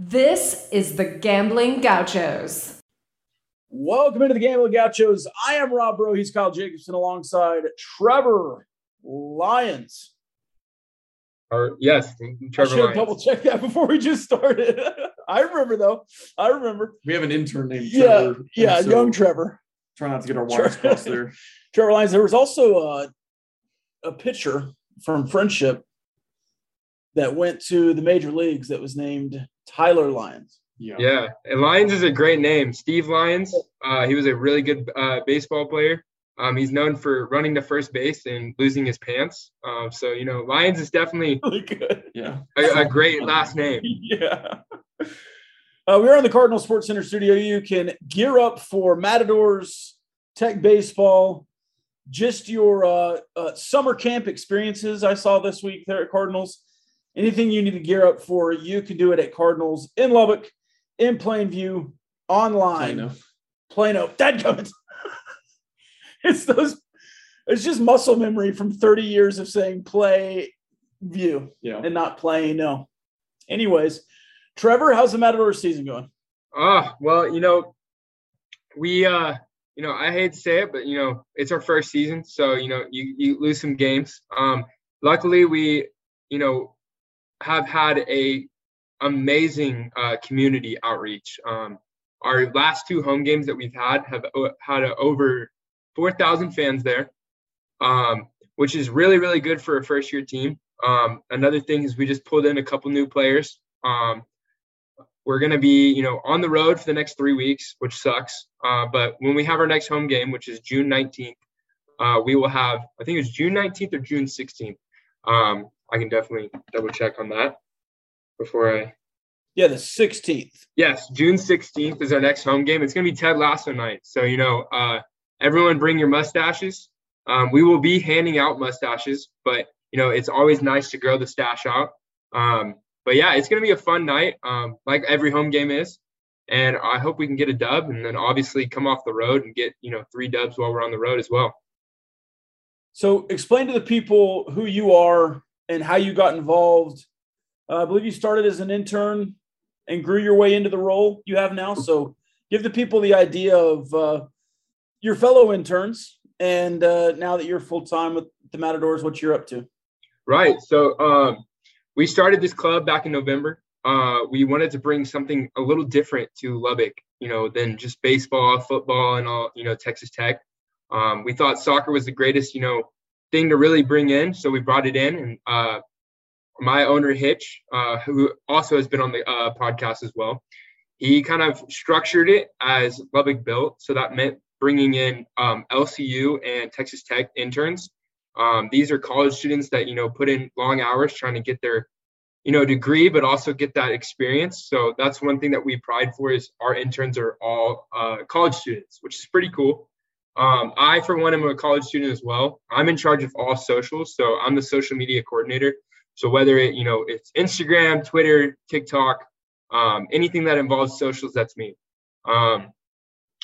This is the Gambling Gauchos. Welcome into the Gambling Gauchos. I am Rob Bro. He's Kyle Jacobson alongside Trevor Lyons. Or yes, I Trevor should have double checked that before we just started. I remember though. I remember. We have an intern named Yeah, Trevor. yeah, and so young Trevor. Try not to get our wires crossed there. Trevor Lyons. There was also uh, a pitcher from Frenship that went to the major leagues that was named Tyler Lyons. Yeah. Yeah, and Lyons is a great name. Steve Lyons. Uh, he was a really good uh, baseball player. Um, he's known for running to first base and losing his pants. Um, so you know, Lyons is definitely Really good. Yeah. a, a great last name. yeah. Uh, we're in the Cardinal Sports Center studio. You can gear up for Matadors, Tech Baseball, just your uh, uh, summer camp experiences I saw this week there at Cardinals. Anything you need to gear up for, you can do it at Cardinals in Lubbock, in Plainview, online. Plano. Plano. Dadgummit. it's those. It's just muscle memory from 30 years of saying play view Yeah. and not playing. No. Anyways, Trevor, how's the Matador season going? Oh well, you know, we uh, you know, I hate to say it, but you know, it's our first season, so you know, you you lose some games. Um, luckily, we you know have had a amazing uh, community outreach. Um, our last two home games that we've had have o- had over 4,000 fans there, um, which is really, really good for a first year team. Um, another thing is we just pulled in a couple new players. Um, we're going to be, you know, on the road for the next three weeks, which sucks. Uh, but when we have our next home game, which is June 19th, uh, we will have, I think it's June 19th or June 16th. I can definitely double check on that before I Yeah, the 16th. Yes, June 16th is our next home game. It's going to be Ted Lasso night. So, you know, uh, everyone bring your mustaches. Um, we will be handing out mustaches, but, you know, it's always nice to grow the stash out. Um, but yeah, it's going to be a fun night, um, like every home game is. And I hope we can get a dub and then obviously come off the road and get, you know, three dubs while we're on the road as well. So explain to the people who you are and how you got involved. Uh, I believe you started as an intern and grew your way into the role you have now. So give the people the idea of uh, your fellow interns and uh, now that you're full time with the Matadors, what you're up to. Right. So um, we started this club back in November. Uh, we wanted to bring something a little different to Lubbock, you know, than just baseball, football, and all, you know, Texas Tech. Um, we thought soccer was the greatest, you know, thing to really bring in, so we brought it in. And uh, my owner Hitch, uh, who also has been on the uh, podcast as well, he kind of structured it as Lubbock built. So that meant bringing in um, LCU and Texas Tech interns um, these are college students that you know put in long hours trying to get their you know degree, but also get that experience. So that's one thing that we pride for is our interns are all uh, college students, which is pretty cool. Um, I, for one, am a college student as well. I'm in charge of all socials, so I'm the social media coordinator. So whether it you know it's Instagram, Twitter, TikTok, um, anything that involves socials, that's me. Um,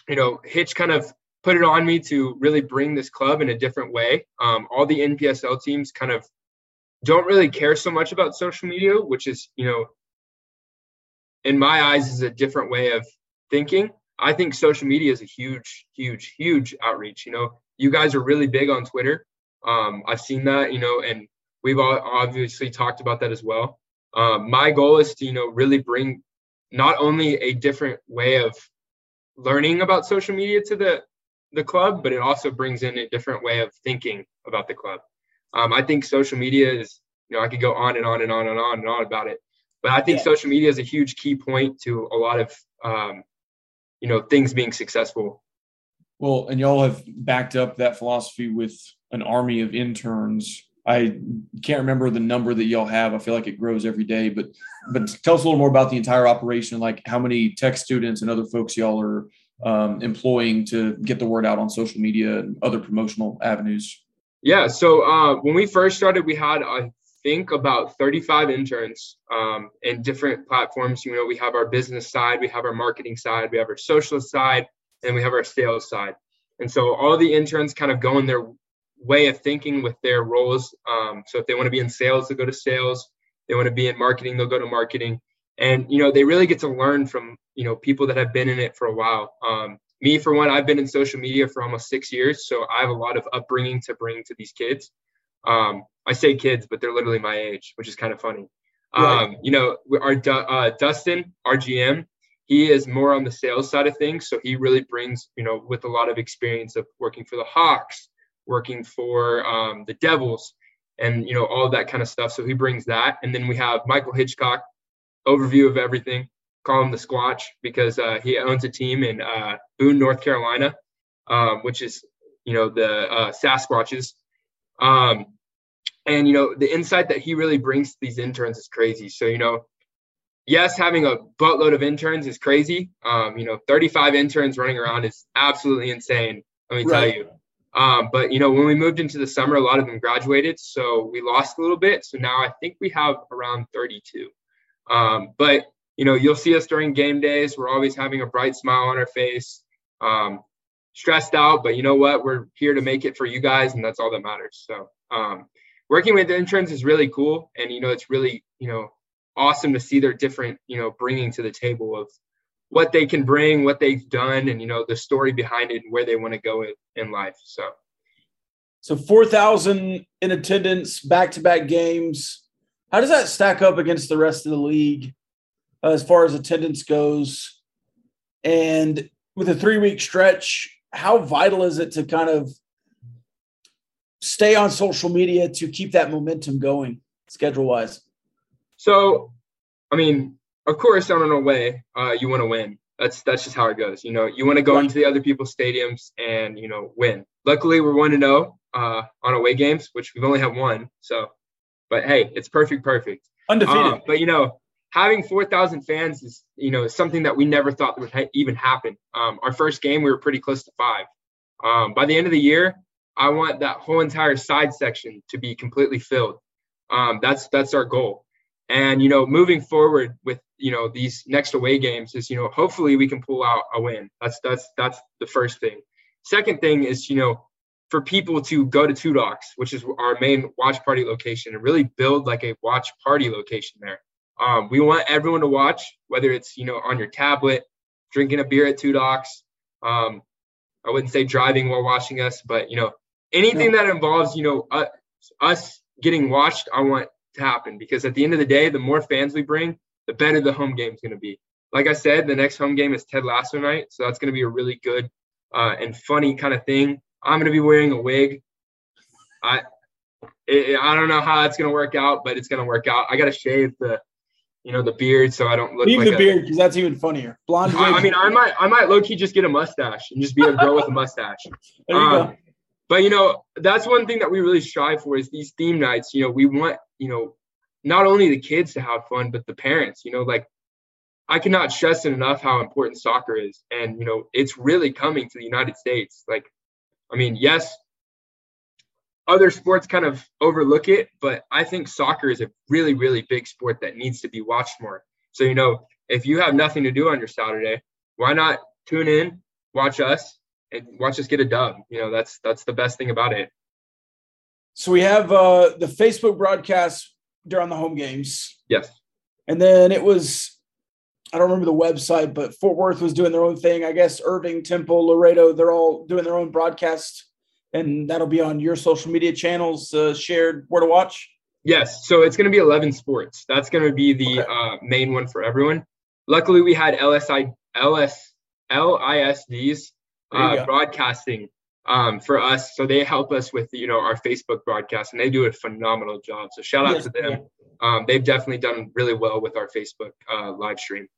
you know, Hitch kind of put it on me to really bring this club in a different way. Um, all the NPSL teams kind of don't really care so much about social media, which is, you know, in my eyes, is a different way of thinking. I think social media is a huge, huge, huge outreach. You know, you guys are really big on Twitter. Um, I've seen that, you know, and we've all obviously talked about that as well. Um, my goal is to, you know, really bring not only a different way of learning about social media to the the club, but it also brings in a different way of thinking about the club. Um, I think social media is, you know, I could go on and on and on and on and on about it, but I think Yeah. social media is a huge key point to a lot of, um, you know, things being successful. Well, and y'all have backed up that philosophy with an army of interns. I can't remember the number that y'all have. I feel like it grows every day, but but tell us a little more about the entire operation, like how many tech students and other folks y'all are um, employing to get the word out on social media and other promotional avenues. Yeah. So uh, when we first started, we had I think about 35 interns um, in different platforms. You know, we have our business side, we have our marketing side, we have our social side, and we have our sales side. And so all the interns kind of go in their way of thinking with their roles. Um, so if they want to be in sales, they'll go to sales. They want to be in marketing, they'll go to marketing. and you know they really get to learn from you know people that have been in it for a while. Um, me for one, I've been in social media for almost six years, so I have a lot of upbringing to bring to these kids. Um, I say kids, but they're literally my age, which is kind of funny. Right. Um, you know, our uh, Dustin, our GM, he is more on the sales side of things, so he really brings you know with a lot of experience of working for the Hawks, working for um, the Devils, and you know all that kind of stuff. So he brings that, and then we have Michael Hitchcock, overview of everything. Call him the Squatch because uh, he owns a team in uh, Boone, North Carolina, um, which is you know the uh, Sasquatches. Um, and you know the insight that he really brings to these interns is crazy. So you know, yes, having a buttload of interns is crazy. Um, you know, 35 interns running around is absolutely insane. Let me right. tell you. Um, but you know, when we moved into the summer, a lot of them graduated, so we lost a little bit. So now I think we have around 32. Um, but you know, you'll see us during game days. We're always having a bright smile on our face. Um, stressed out, but you know what? We're here to make it for you guys, and that's all that matters. So, um, working with the interns is really cool, and you know, it's really you know awesome to see their different you know bringing to the table of what they can bring, what they've done, and you know the story behind it and where they want to go in, in life. So, so four thousand in attendance, back to back games. How does that stack up against the rest of the league uh, as far as attendance goes? And with a three week stretch, how vital is it to kind of stay on social media to keep that momentum going schedule wise? So, I mean, of course, on an away, uh, you want to win. That's that's just how it goes. You know, you want to go into the other people's stadiums and you know win. Luckily, we're one to zero uh, on away games, which we've only had one. So but hey, it's perfect, perfect. Undefeated. Um, but you know, having 4,000 fans is you know something that we never thought would ha- even happen. Um, our first game, we were pretty close to five. Um, by the end of the year, I want that whole entire side section to be completely filled. Um, that's that's our goal. And you know, moving forward with you know these next away games is you know hopefully we can pull out a win. That's that's that's the first thing. Second thing is you know for people to go to Two Docs, which is our main watch party location, and really build like a watch party location there. Um, we want everyone to watch, whether it's you know on your tablet, drinking a beer at Two Docs. Um, I wouldn't say driving while watching us, but you know anything that involves you know us, us getting watched, I want to happen because at the end of the day, the more fans we bring, the better the home game is going to be. Like I said, the next home game is Ted Lasso night, so that's going to be a really good uh, and funny kind of thing. I'm going to be wearing a wig. I it, I don't know how it's going to work out, but it's going to work out. I got to shave the you know the beard so I don't look leave like the a, beard because that's even funnier. Blonde. I, I, mean, I might I might low key just get a mustache and just be a girl with a mustache. There you um, go. But you know that's one thing that we really strive for is these theme nights. You know we want you know not only the kids to have fun but the parents. You know like I cannot stress it enough how important soccer is, and you know it's really coming to the United States. Like I mean, yes, other sports kind of overlook it, but I think soccer is a really, really big sport that needs to be watched more. So, you know, if you have nothing to do on your Saturday, why not tune in, watch us, and watch us get a dub? You know, that's that's the best thing about it. So we have uh, the Facebook broadcast during the home games. Yes. And then it was I don't remember the website, but Fort Worth was doing their own thing. I guess Irving, Temple, Laredo, they're all doing their own broadcast, and that'll be on your social media channels uh, shared where to watch. Yes, so it's going to be 11 sports. That's going to be the okay. uh, main one for everyone. Luckily, we had LSI, LS, LISDs uh, broadcasting um, for us, so they help us with you know our Facebook broadcast, and they do a phenomenal job. So shout out yes, to them. Yeah. Um, they've definitely done really well with our Facebook uh, live stream.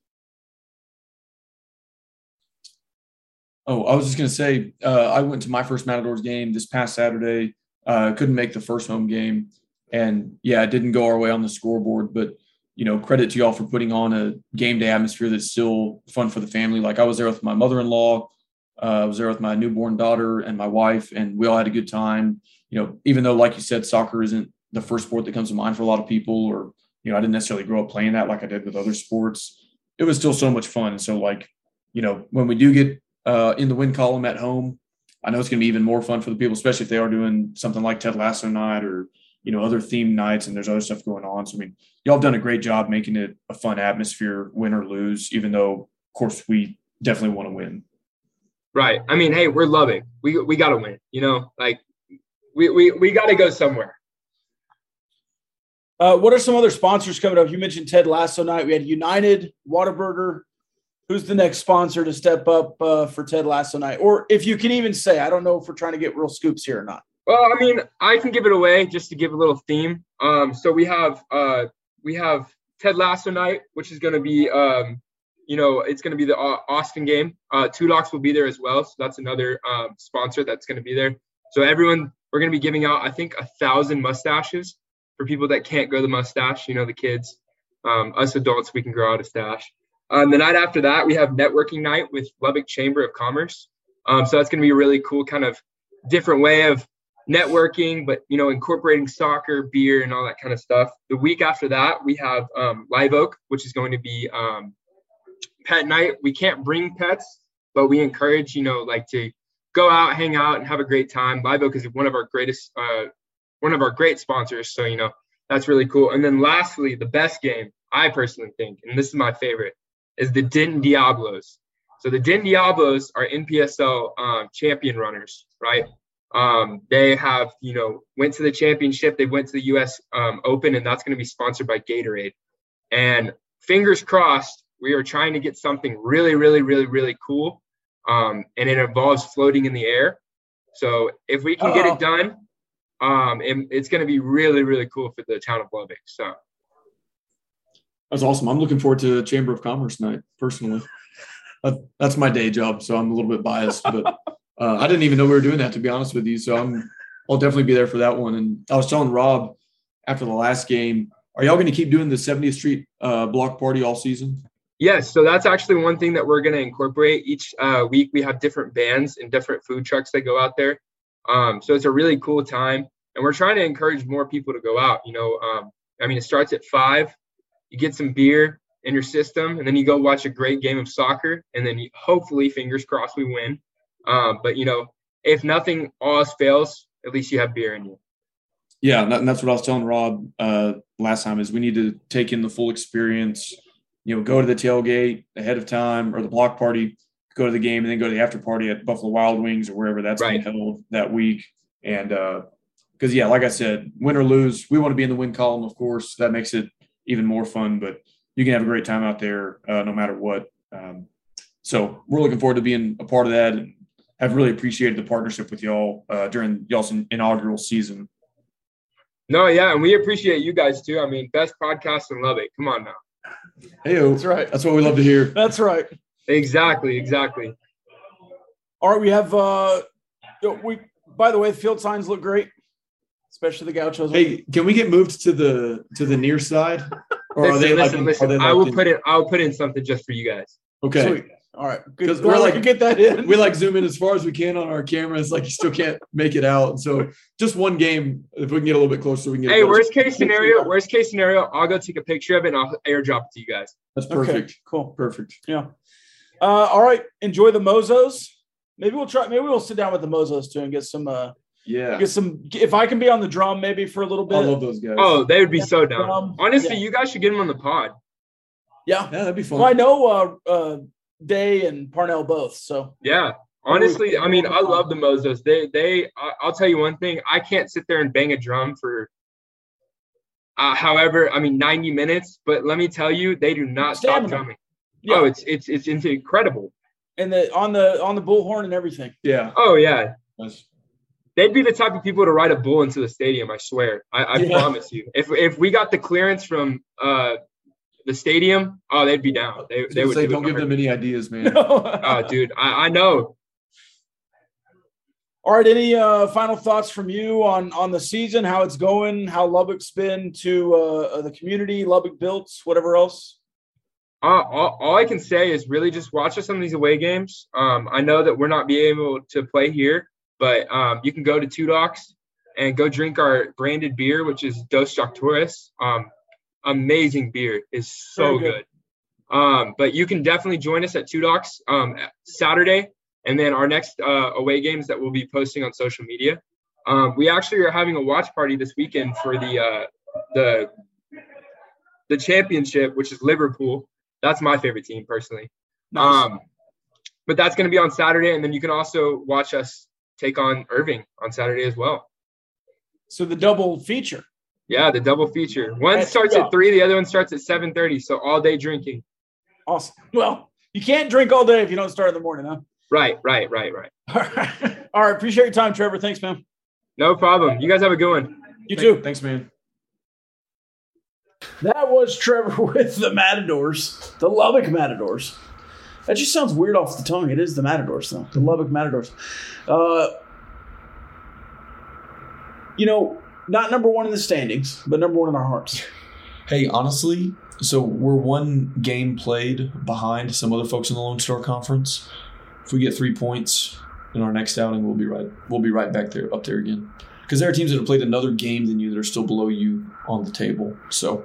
Oh, I was just going to say, uh, I went to my first Matadors game this past Saturday. Uh, couldn't make the first home game. And yeah, it didn't go our way on the scoreboard, but you know, credit to y'all for putting on a game day atmosphere that's still fun for the family. Like I was there with my mother-in-law, uh, I was there with my newborn daughter and my wife, and we all had a good time. You know, even though, like you said, soccer isn't the first sport that comes to mind for a lot of people, or you know, I didn't necessarily grow up playing that like I did with other sports. It was still so much fun. So, like, you know, when we do get uh, in the win column at home. I know it's going to be even more fun for the people, especially if they are doing something like Ted Lasso night or you know other theme nights and there's other stuff going on. So I mean, y'all have done a great job making it a fun atmosphere, win or lose. Even though, of course, we definitely want to win. Right. I mean, hey, we're loving. We we got to win. You know, like we we we got to go somewhere. Uh, what are some other sponsors coming up? You mentioned Ted Lasso night. We had United, Whataburger. Who's the next sponsor to step up uh, for Ted Lasso night? Or if you can even say, I don't know if we're trying to get real scoops here or not. Well, I mean, I can give it away just to give a little theme. Um, so we have uh, we have Ted Lasso night, which is going to be, um, you know, it's going to be the Austin game. Uh, Two Locks will be there as well, so that's another um, sponsor that's going to be there. So everyone, we're going to be giving out, I think, a thousand mustaches for people that can't grow the mustache. You know, the kids, um, us adults, we can grow out a stash. Um, the night after that, we have networking night with Lubbock Chamber of Commerce. Um, so that's going to be a really cool kind of different way of networking, but you know, incorporating soccer, beer, and all that kind of stuff. The week after that, we have um, Live Oak, which is going to be um, pet night. We can't bring pets, but we encourage you know like to go out, hang out, and have a great time. Live Oak is one of our greatest, uh, one of our great sponsors. So you know that's really cool. And then lastly, the best game I personally think, and this is my favorite, is the Denton Diablos. So the Denton Diablos are NPSL um, champion runners, right? Um, they have, you know, went to the championship. They went to the U.S. Um, Open, and that's going to be sponsored by Gatorade. And fingers crossed, we are trying to get something really, really, really, really cool. Um, and it involves floating in the air. So if we can get it done, um, it, it's going to be really, really cool for the town of Lubbock. So that's awesome. I'm looking forward to Chamber of Commerce night personally. that's my day job, so I'm a little bit biased, but uh, I didn't even know we were doing that to be honest with you. So I'm I'll definitely be there for that one. And I was telling Rob after the last game, are y'all going to keep doing the 70th Street uh, block party all season? Yes, so that's actually one thing that we're going to incorporate. Each uh, week we have different bands and different food trucks that go out there. Um, so it's a really cool time, and we're trying to encourage more people to go out. You know, um, I mean, it starts at five you get some beer in your system, and then you go watch a great game of soccer, and then you, hopefully, fingers crossed, we win. Um, but you know, if nothing else fails, at least you have beer in you. Yeah, and that's what I was telling Rob uh, last time. Is we need to take in the full experience. You know, go to the tailgate ahead of time or the block party, go to the game, and then go to the after party at Buffalo Wild Wings or wherever that's right. being held that week. And because uh, yeah, like I said, win or lose, we want to be in the win column. Of course, that makes it even more fun. But you can have a great time out there uh, no matter what. Um, so we're looking forward to being a part of that and have really appreciated the partnership with y'all uh, during y'all's inaugural season. No, yeah, and we appreciate you guys too. I mean, best podcast and love it. Come on now. Hey, that's right. That's what we love to hear. That's right. Exactly, exactly. All right, we have uh we by the way, the field signs look great especially the Gauchos. Hey, can we get moved to the to the near side? Or are they listen, like, listen, are they I will in? put it. I'll put in something just for you guys. Okay. Sweet. All right. Because we're like get that in. We like zoom in as far as we can on our cameras. Like you still can't make it out. So just one game. If we can get a little bit closer, we can get. Hey, worst case scenario. Worst case scenario. I'll go take a picture of it and I'll airdrop it to you guys. That's perfect. Okay, cool. Perfect. Yeah. Uh, all right. Enjoy the mozos. Maybe we'll try. Maybe we'll sit down with the mozos too and get some. uh yeah. Get some if I can be on the drum maybe for a little bit. I love those guys. Oh, they would be so down. Um, Honestly, yeah. you guys should get them on the pod. Yeah. Yeah, that'd be fun. Well, I know uh, uh, Day and Parnell both. So yeah. Honestly, I mean, I love the Mozos. They they I'll tell you one thing. I can't sit there and bang a drum for uh, however, I mean 90 minutes, but let me tell you, they do not Stamina. stop drumming. Yeah. Oh, it's it's it's incredible. And the on the on the bullhorn and everything. Yeah. Oh yeah. That's, they'd be the type of people to ride a bull into the stadium. I swear. I, I yeah. promise you. If if we got the clearance from uh the stadium, oh, they'd be down. They, they would say, do not give them any ideas, man. oh, dude, I, I know. All right. Any uh, final thoughts from you on on the season, how it's going, how Lubbock's been to uh, the community, Lubbock built, whatever else? Uh, all, all, I can say is really just watch us of these away games. Um, I know that we're not be able to play here, but um, you can go to Two Docs and go drink our branded beer, which is Dos Doctores. Um, amazing beer, is so good. good. Um, but you can definitely join us at Two Docs um, Saturday, and then our next uh, away games that we'll be posting on social media. Um, we actually are having a watch party this weekend for the uh, the the championship, which is Liverpool. That's my favorite team personally. Nice. Um, but that's going to be on Saturday, and then you can also watch us take on Irving on Saturday as well. so the double feature. Yeah, the double feature. One Let's starts go. at three, the other one starts at seven thirty. So all day drinking. Awesome. Well, you can't drink all day if you don't start in the morning, huh? Right, right, right, right. All right. All right. Appreciate your time, Trevor. Thanks, man. No problem. You guys have a good one. You too. Thanks, man. That was Trevor with the Matadors, the Lubbock Matadors. That just sounds weird off the tongue. It is the Matadors, though. The Lubbock Matadors. Uh, you know, not number one in the standings, but number one in our hearts. Hey, honestly, so we're one game played behind some other folks in the Lone Star Conference. If we get three points in our next outing, we'll be right. We'll be right back there, up there again. Because there are teams that have played another game than you that are still below you on the table. So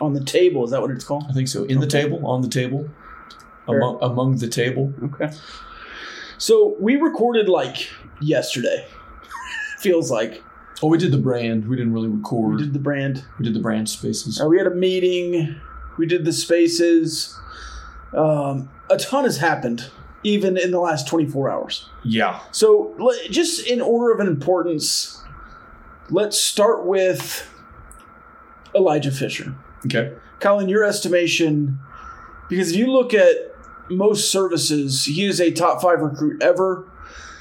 On the table, is that what it's called? I think so. In the table, on the table, Fair. among, among the table. Okay. So we recorded like yesterday. Feels like Oh, we did the brand. We didn't really record. we did the brand. We did the brand spaces. Uh, we had a meeting. We did the spaces. Um, a ton has happened, even in the last 24 hours. Yeah. So, just in order of importance, let's start with Elijah Fisher. Okay. Colin, your estimation, because if you look at most services, he is a top five recruit ever.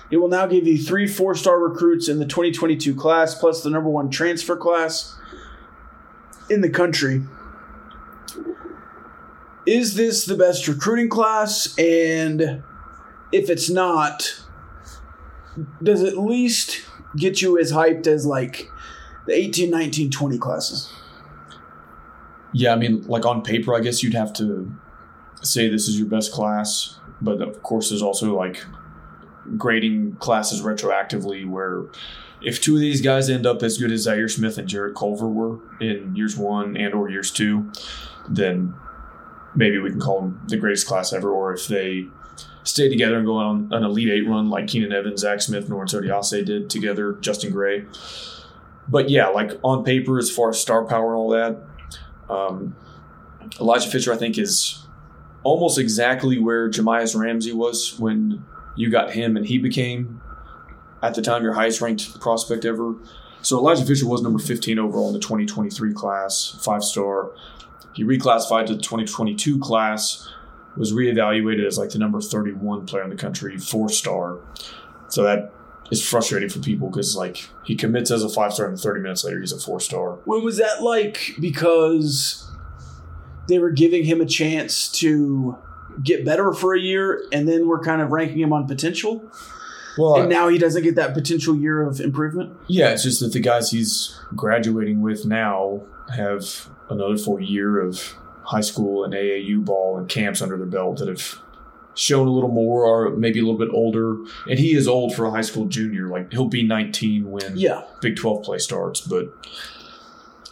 It will now give you three four star recruits in the 2022 class, plus the number one transfer class in the country. Is this the best recruiting class? And if it's not, does it at least get you as hyped as like the 18, 19, 20 classes? Yeah, I mean, like on paper, I guess you'd have to say this is your best class, but of course, there's also like grading classes retroactively where if two of these guys end up as good as Zaire Smith and Jarrett Culver were in years one and or years two, then maybe we can call them the greatest class ever. Or if they stay together and go on an Elite Eight run like Keenan Evans, Zach Smith, Norris Odiase did together, Justin Gray. But yeah, like on paper, as far as star power and all that, um, Elijah Fisher, I think, is almost exactly where Jahmi'us Ramsey was when you got him, and he became, at the time, your highest ranked prospect ever. So Elijah Fisher was number 15 overall in the 2023 class, five star. He reclassified to the 2022 class, was reevaluated as like the number 31 player in the country, four star. So that is frustrating for people because like he commits as a five star and 30 minutes later he's a four star. When was that like? Because they were giving him a chance to get better for a year, and then we're kind of ranking him on potential, Well, and now he doesn't get that potential year of improvement. Yeah, it's just that the guys he's graduating with now have another full year of high school and AAU ball and camps under their belt that have shown a little more or maybe a little bit older. And he is old for a high school junior. Like he'll be 19 when Yeah, Big 12 play starts. But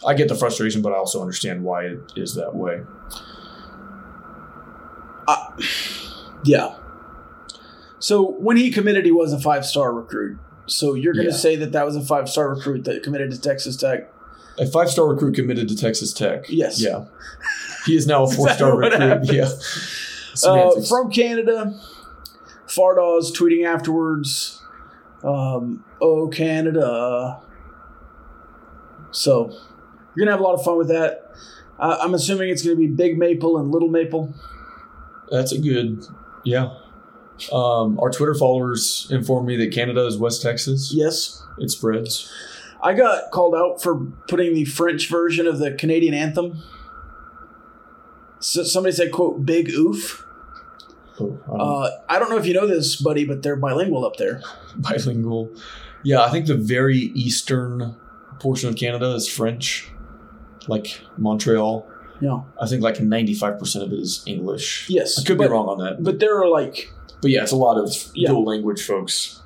I get the frustration, but I also understand why it is that way. Yeah. So when he committed, he was a five star recruit. So you're going to Yeah. say that that was a five star recruit that committed to Texas Tech? A five star recruit committed to Texas Tech. Yes. Yeah. He is now a four star recruit. happened? Yeah. Uh, from Canada, Fardaws tweeting afterwards, um, "Oh Canada." So you're gonna have a lot of fun with that. Uh, I'm assuming it's gonna be Big Maple and Little Maple. That's a good, yeah. Um, our Twitter followers informed me that Canada is West Texas. Yes, It spreads. I got called out for putting the French version of the Canadian anthem. So somebody said, "quote Big Oof." Oh, I don't- Uh, I don't know if you know this, buddy, but they're bilingual up there. bilingual. Yeah, I think the very eastern portion of Canada is French, like Montreal. Yeah. I think like 95% of it is English. Yes, I could but- be wrong on that. But, there are like But yeah, it's a lot of Yeah. dual language folks.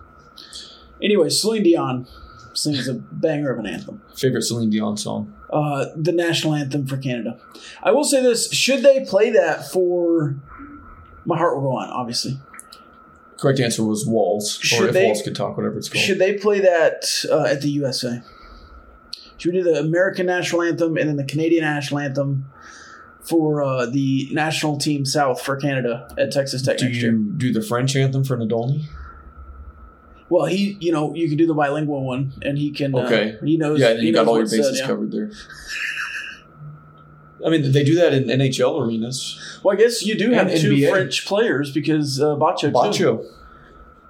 Anyway, Celine Dion sings a banger of an anthem. Favorite Celine Dion song? Uh, the national anthem for Canada. I will say this: should they play that for "My Heart Will Go On"? Obviously, Correct answer was Walls, or Should if they- Walls could talk, whatever it's called. Should they play that uh, at the USA? Should we do the American national anthem and then the Canadian national anthem for uh, the national team South for Canada at Texas Tech do next year? you do the French anthem for Nadolny? Well, he, you know, you can do the bilingual one, and he can. Okay. Uh, he knows. Yeah, and you got all your said, bases yeah. covered there. I mean, they do that in NHL arenas. Well, I guess you do have And two NBA. French players because uh, Bacho. too.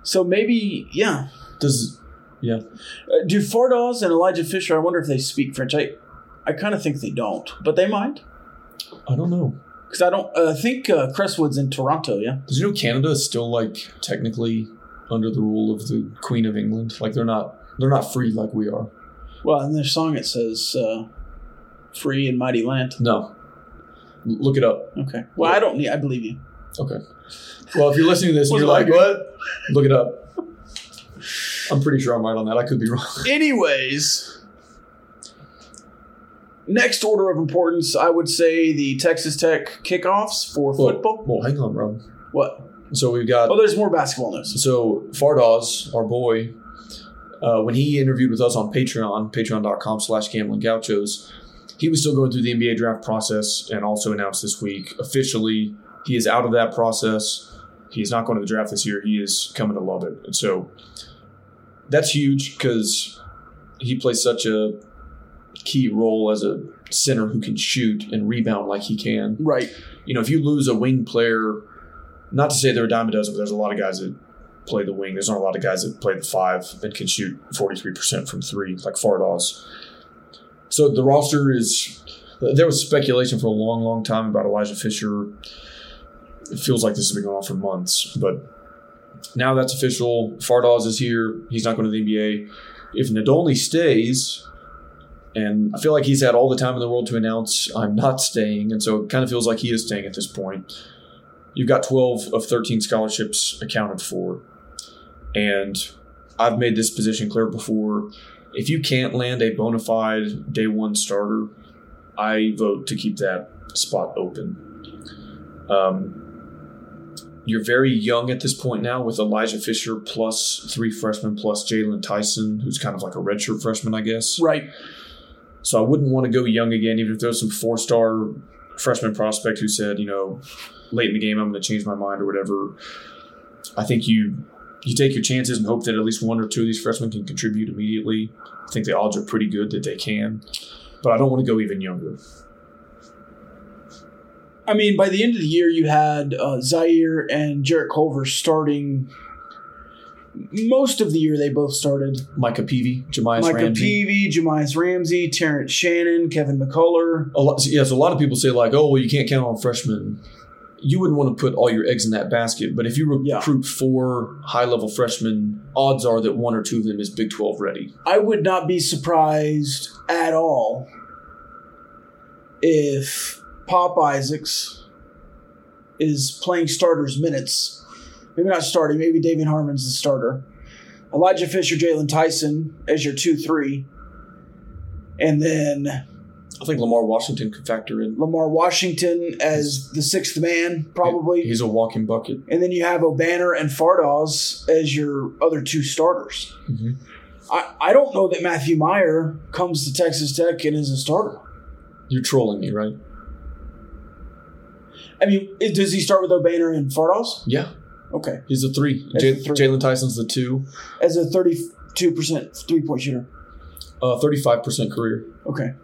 So maybe, yeah. does. Yeah, Uh, do Fardaws and Elijah Fisher? I wonder if they speak French. I, I kind of think they don't, but they might I don't know. because I don't. Uh, I think uh, Crestwood's in Toronto. Yeah. Does you know Canada is still like technically under the rule of the Queen of England? Like they're not they're not free like we are. Well, in their song it says uh, "Free and Mighty Land." No, look it up. Okay. Well, I don't need. I believe you. Okay. Well, if you're listening to this and you're like- what? Look it up. I'm pretty sure I'm right on that. I could be wrong. Anyways, next order of importance, I would say the Texas Tech kickoffs for Well, football. Well, hang on, Rob. What? So we've got Oh, there's more basketball news. So Fardaws, our boy, uh, when he interviewed with us on Patreon, patreon.com slash gambling gauchos, he was still going through the NBA draft process and also announced this week officially he is out of that process. He's not going to the draft this year. He is coming to love it. And so that's huge because he plays such a key role as a center who can shoot and rebound like he can Right. you know, if you lose a wing player, not to say they're a dime a dozen, but there's a lot of guys that play the wing. There's not a lot of guys that play the five and can shoot 43% from three, like Fardaws. So the roster is, there was speculation for a long, long time about Elijah Fisher. It feels like this has been going on for months, but now that's official. Fardaws is here. He's not going to the NBA. If Nadolny stays, and I feel like he's had all the time in the world to announce I'm not staying, and so it kind of feels like he is staying at this point. You've got 12 of 13 scholarships accounted for, and I've made this position clear before. If you can't land a bona fide day one starter, I vote to keep that spot open. Um, you're very young at this point now with Elijah Fisher plus three freshmen plus Jalen Tyson, who's kind of like a redshirt freshman, I guess. Right. So I wouldn't want to go young again, even if there's some four star freshman prospect who said, you know, late in the game I'm going to change my mind or whatever. I think you you take your chances and hope that at least one or two of these freshmen can contribute immediately. I think the odds are pretty good that they can, but I don't want to go even younger. I mean, by the end of the year, you had uh, Zaire and Jarrett Culver starting. Most of the year, they both started. Micah Peavy, Jahmi'us Micah Ramsey. Peavy, Jahmi'us Ramsey, Terrence Shannon, Kevin McCullar. a lot, yes, a lot of people say like, oh, well, you can't count on freshmen. You wouldn't want to put all your eggs in that basket, but if you recruit four high-level freshmen, odds are that one or two of them is Big Twelve ready. I would not be surprised at all if Pop Isaacs is playing starters minutes. Maybe not starting, maybe David Harmon's the starter. Elijah Fisher, Jalen Tyson as your 2 3. And then I think Lamar Washington could factor in. Lamar Washington as the sixth man, probably. He's a walking bucket. and then you have Obanor and Fardaws as your other two starters. Mhm. I, I don't know that Matthew Mayer comes to Texas Tech and is a starter. You're trolling me, right? I mean, does he start with Obanor and Fardaws? Yeah, Okay. he's a three. J- a three. Jalen Tyson's the two. As a 32% three point shooter. Uh, Thirty-five percent career. Okay.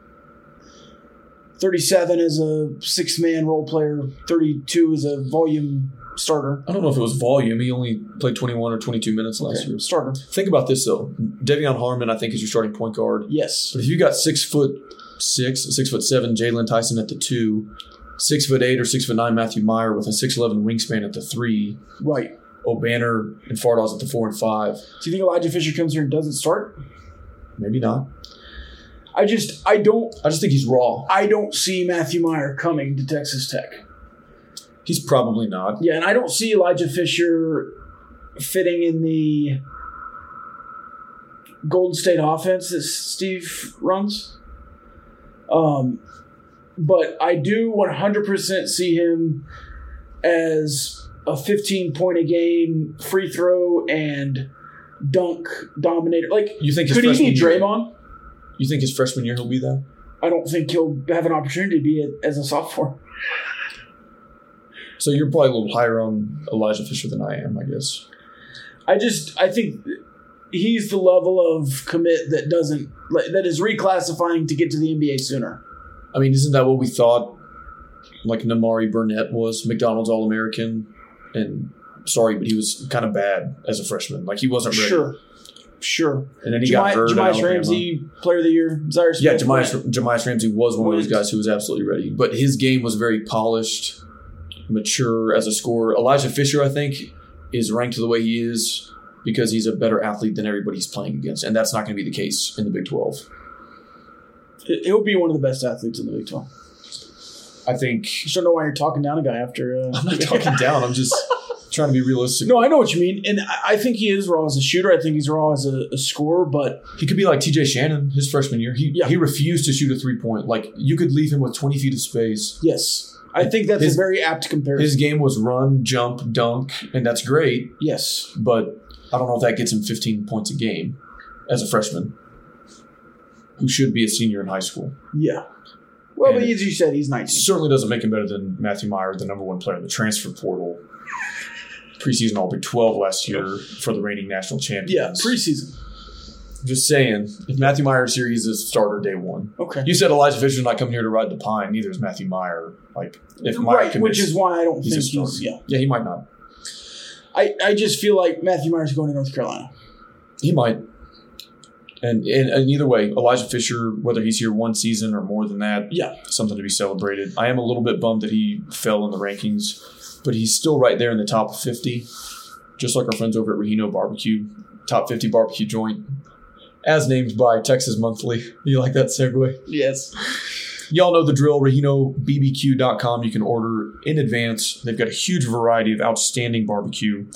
37 as a six man role player, 32 as a volume starter. I don't know if it was volume. He only played 21 or 22 minutes last Okay. year. Starter. Think about this though. Devion Harmon, I think, is your starting point guard. Yes. But if you got six foot six, six foot seven, Jalen Tyson at the two, six foot eight or six foot nine Matthew Mayer with a six eleven wingspan at the three, Right. Obanor and Fardaws at the four and five. Do you think Elijah Fisher comes here and doesn't start? Maybe not. I just, I don't, I just think he's raw. I don't see Matthew Mayer coming to Texas Tech. He's probably not. Yeah, and I don't see Elijah Fisher fitting in the Golden State offense that Steve runs. Um, but I do 100% see him as a 15 point a game free throw and dunk dominator. Like, You think could he be year- Draymond? You think his freshman year he'll be that? I don't think he'll have an opportunity to be it as a sophomore. So you're probably a little higher on Elijah Fisher than I am, I guess. I just I think he's the level of commit that doesn't that is reclassifying to get to the NBA sooner. I mean, isn't that what we thought? Like Nimari Burnett was McDonald's All American, and sorry, but he was kind of bad as a freshman. Like he wasn't ready. Sure, sure. And then he got hurt. Jahmi'us Ramsey, Player of the Year. Zaire Yeah, Smith, Jahmi'us, Jahmi'us Ramsey was one of those guys who was absolutely ready, but his game was very polished, mature as a scorer. Elijah Fisher, I think, is ranked the way he is because he's a better athlete than everybody he's playing against, and that's not going to be the case in the Big Twelve. He'll be one of the best athletes in the Big Twelve. I think Just don't know why you're talking down a guy after. Uh, I'm not talking down. I'm just trying to be realistic. No, I know what you mean, and I- I think he is raw as a shooter. I think he's raw as a, a scorer, but He could be like T.J. Shannon his freshman year. He Yeah. he refused to shoot a three point. Like you could leave him with 20 feet of space. yes, I think that's His- a very apt comparison. His game was run, jump, dunk, and that's great. yes, But I don't know if that gets him 15 points a game as a freshman, who should be a senior in high school. yeah. Well, but as you said, he's 19. Certainly doesn't make him better than Matthew Mayer, the number one player in the transfer portal. Preseason All Big 12 last year for the reigning national champions. Yeah, preseason. Just saying, if Matthew Mayer's here, he's a starter day one. Okay. You said Elijah Fisher's not coming here to ride the pine. Neither is Matthew Mayer. Like if Mayer right, which is why I don't he's think he's. Yeah, yeah, he might not. I, I just feel like Matthew Mayer's going to North Carolina. He might. And, and and either way, Elijah Fisher, whether he's here one season or more than that, Yeah, something to be celebrated. I am a little bit bummed that he fell in the rankings, but he's still right there in the top 50, just like our friends over at Rehino Barbecue, top 50 barbecue joint, as named by Texas Monthly. You like that segue? yes. Y'all know the drill, RehinoBBQ.com. You can order in advance. They've got a huge variety of outstanding barbecue.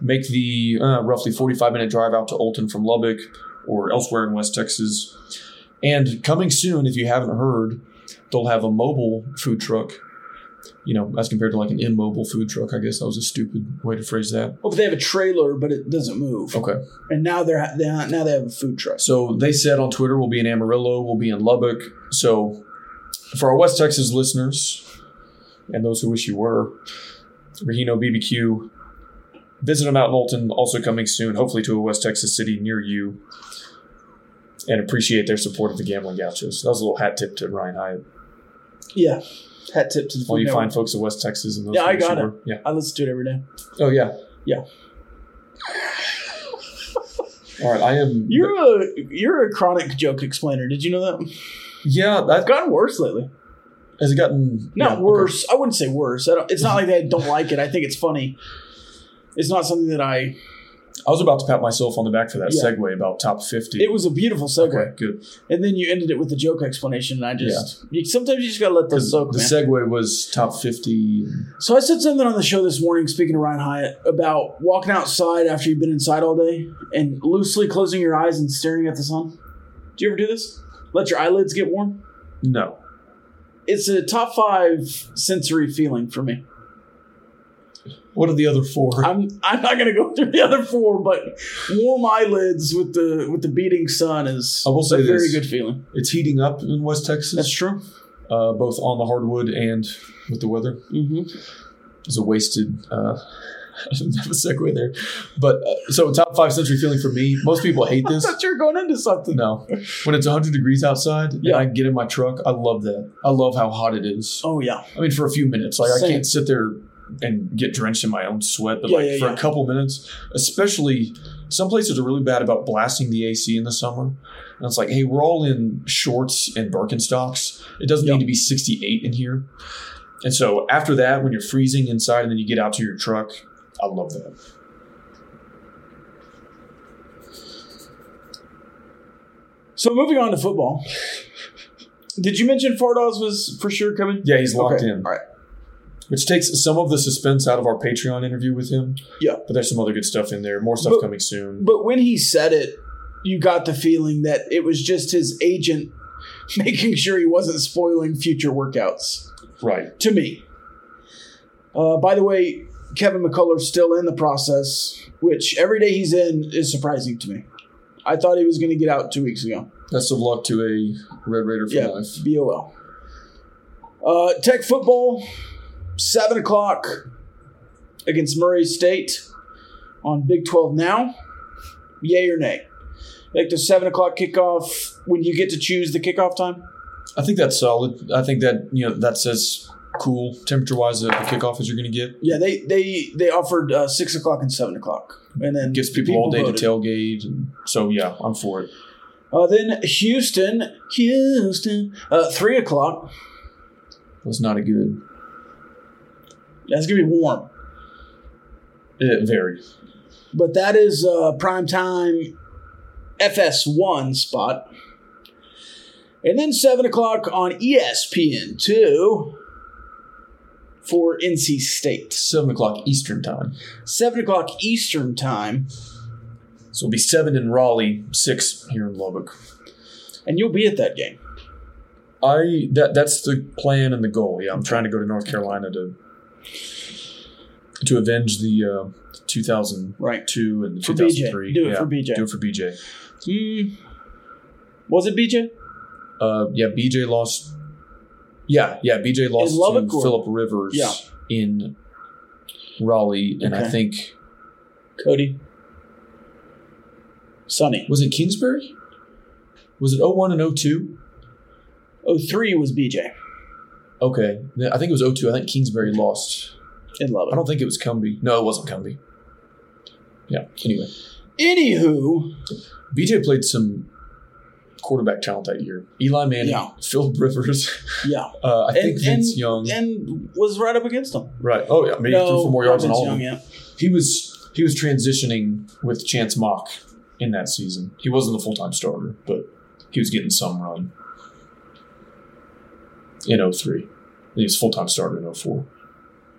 Make the uh, roughly 45 minute drive out to Olton from Lubbock or elsewhere in West Texas. And coming soon, if you haven't heard, they'll have a mobile food truck. You know, as compared to like an immobile food truck. I guess that was a stupid way to phrase that. Well, but they have a trailer, but it doesn't move. Okay. And now they're, they now they have a food truck. So they said on Twitter we'll be in Amarillo, we'll be in Lubbock. So for our West Texas listeners and those who wish you were, Regino BBQ, visit them out in Olton, also coming soon, hopefully to a West Texas city near you. And appreciate their support of the Gambling Gauchos. That was a little hat tip to Ryan Hyatt. Yeah, hat tip to the All you network. fine folks of West Texas and those Yeah, I got it. were. Yeah. I listen to it every day. Oh yeah. Yeah. All right. I am. You're a you're a chronic joke explainer. Did you know that? yeah. I've gotten worse lately. has it gotten Not yeah, okay. worse. I wouldn't say worse. I don't, it's not like I don't like it. I think it's funny. It's not something that I. I was about to pat myself on the back for that Yeah. segue about top fifty. It was a beautiful segue, Okay, good. and then you ended it with the joke explanation. And I just you, sometimes you just gotta let those soak, the man. segue was top 50. So I said something on the show this morning, speaking to Ryan Hyatt, about walking outside after you've been inside all day and loosely closing your eyes and staring at the sun. Do you ever do this? Let your eyelids get warm. No. It's a top five sensory feeling for me. What are the other four? I'm I'm not gonna go through the other four, but warm eyelids with the with the beating sun is I will say a very good feeling. It's heating up in West Texas, That's true. uh, both on the hardwood and with the weather. Mm-hmm. It's a wasted. Uh, I didn't have a segue there, but uh, so top five century feeling for me. Most people hate I this. thought you were going into something. No, when it's 100 degrees outside Yeah. I get in my truck, I love that. I love how hot it is. Oh yeah, I mean, for a few minutes, like I can't sit there and get drenched in my own sweat, but Yeah, like yeah, for yeah. a couple minutes, especially some places are really bad about blasting the AC in the summer. And it's like, hey, we're all in shorts and Birkenstocks. It doesn't Yep. need to be 68 in here. And so after that, when you're freezing inside and then you get out to your truck, I love that. So moving on to football. Did you mention Fardaws was for sure coming? Yeah, he's locked Okay, in, All right. Which takes some of the suspense out of our Patreon interview with him. Yeah. But there's some other good stuff in there. More stuff But- coming soon. But when he said it, you got the feeling that it was just his agent making sure he wasn't spoiling future workouts. right. To me. Uh, by the way, Kevin McCullar's still in the process, which every day he's in is surprising to me. I thought he was going to get out two weeks ago. Best of luck to a Red Raider for Yeah, life. BOL. Uh, Tech football, 7 o'clock against Murray State on Big 12 now. Yay or nay? Like the 7 o'clock kickoff when you get to choose the kickoff time? I think that's solid. I think that you know that says cool temperature wise the kickoff is you're going to get. Yeah, they they they offered uh, 6 o'clock and 7 o'clock. And then Gives people, all day voted. to tailgate. And so yeah, I'm for it. Uh, then Houston, Houston, uh, 3 o'clock. That's not a good. That's going to be warm. It varies. but that is a prime time FS1 spot. And then 7 o'clock on E ESPN 2 for NC State. Seven o'clock Eastern time. 7 o'clock Eastern time. So it'll be seven in Raleigh, six here in Lubbock. And you'll be at that game. I that that's the plan and the goal. Yeah, I'm trying to go to North Carolina to to avenge the uh, 2002 Right. and the For 2003. BJ. Do it yeah, for BJ. Do it for BJ. Hmm. Was it BJ? Uh, yeah, BJ lost. Yeah, yeah, BJ lost to Philip Rivers Yeah. in Raleigh, and I think Cody. Sonny. was it Kingsbury? Was it 01 and 02? 03 was BJ Okay, I think it was 02. I think Kingsbury lost. in love. I don't think it was Cumbie. No, it wasn't Cumbie. Yeah. Anyway, Anywho, BJ played some quarterback talent that year. Eli Manning, Yeah. Philip Rivers. yeah. Uh, I think Vince and- Young. And was right up against him. right. Oh yeah, maybe threw for more yards than all of Young, them. yeah. He was he was transitioning with Chance Mock in that season. He wasn't the full time starter, but he was getting some run in 03. He was full time starter in 04.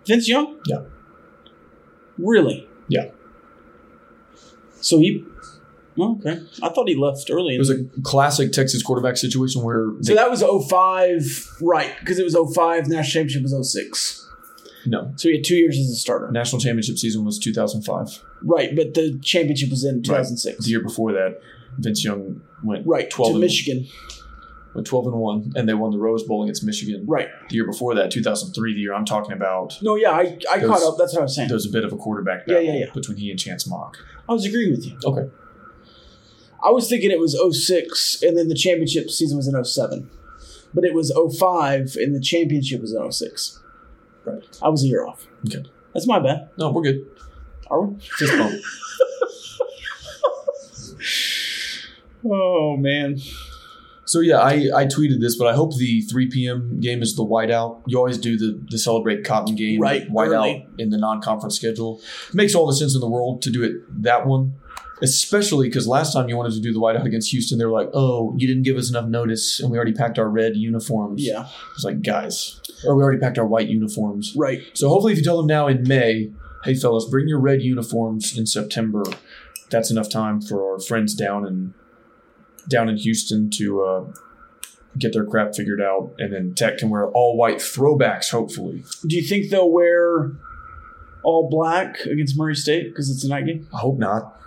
Vince Young? Yeah. Really? Yeah. So he. oh, okay. I thought he left early. It was a classic Texas quarterback situation where so that was 05, right? Because it was 05, national championship was 06. no So he had two years as a starter. national championship season was 2005. Right, but the championship was in 2006. The year before that, Vince Young went Right, 12 to Michigan. Went 12 and 1 and they won the Rose Bowl against Michigan. Right. The year before that, 2003, the year I'm talking about, No, yeah, I, I There caught up. That's what I was saying. there was a bit of a quarterback Yeah, battle yeah, yeah. between he and Chance Mock. I was agreeing with you. Okay. I was thinking it was 06 and then the championship season was in 07. But it was 05 and the championship was in 06. Right. I was a year off. Okay. That's my bad. No, we're good. Are we? Fist bump. Oh, man. So yeah, I, I tweeted this, but I hope the 3 p.m. game is the whiteout. You always do the, the celebrate cotton game Right, whiteout early. in the non-conference schedule. makes all the sense in the world to do it that one, especially because last time you wanted to do the whiteout against Houston, they were like, "Oh, you didn't give us enough notice, and we already packed our red uniforms." Yeah, it's like guys, or we already packed our white uniforms. right. So hopefully, if you tell them now in May, hey fellas, bring your red uniforms in September. That's enough time for our friends down in down in Houston to uh, get their crap figured out, and then Tech can wear all white throwbacks. Hopefully, Do you think they'll wear all black against Murray State because it's a night game? I hope not.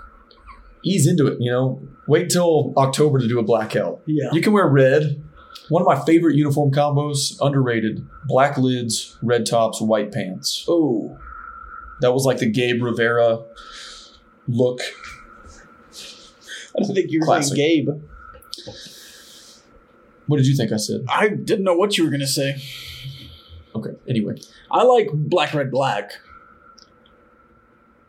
Ease into it, you know. Wait till October to do a blackout. Yeah. You can wear red. One of my favorite uniform combos, underrated: black lids, red tops, white pants. Oh, That was like the Gabe Rivera look. I don't think you were Classic. saying Gabe. What did you think I said? I didn't know what you were going to say. Okay. Anyway, I like black, red, black.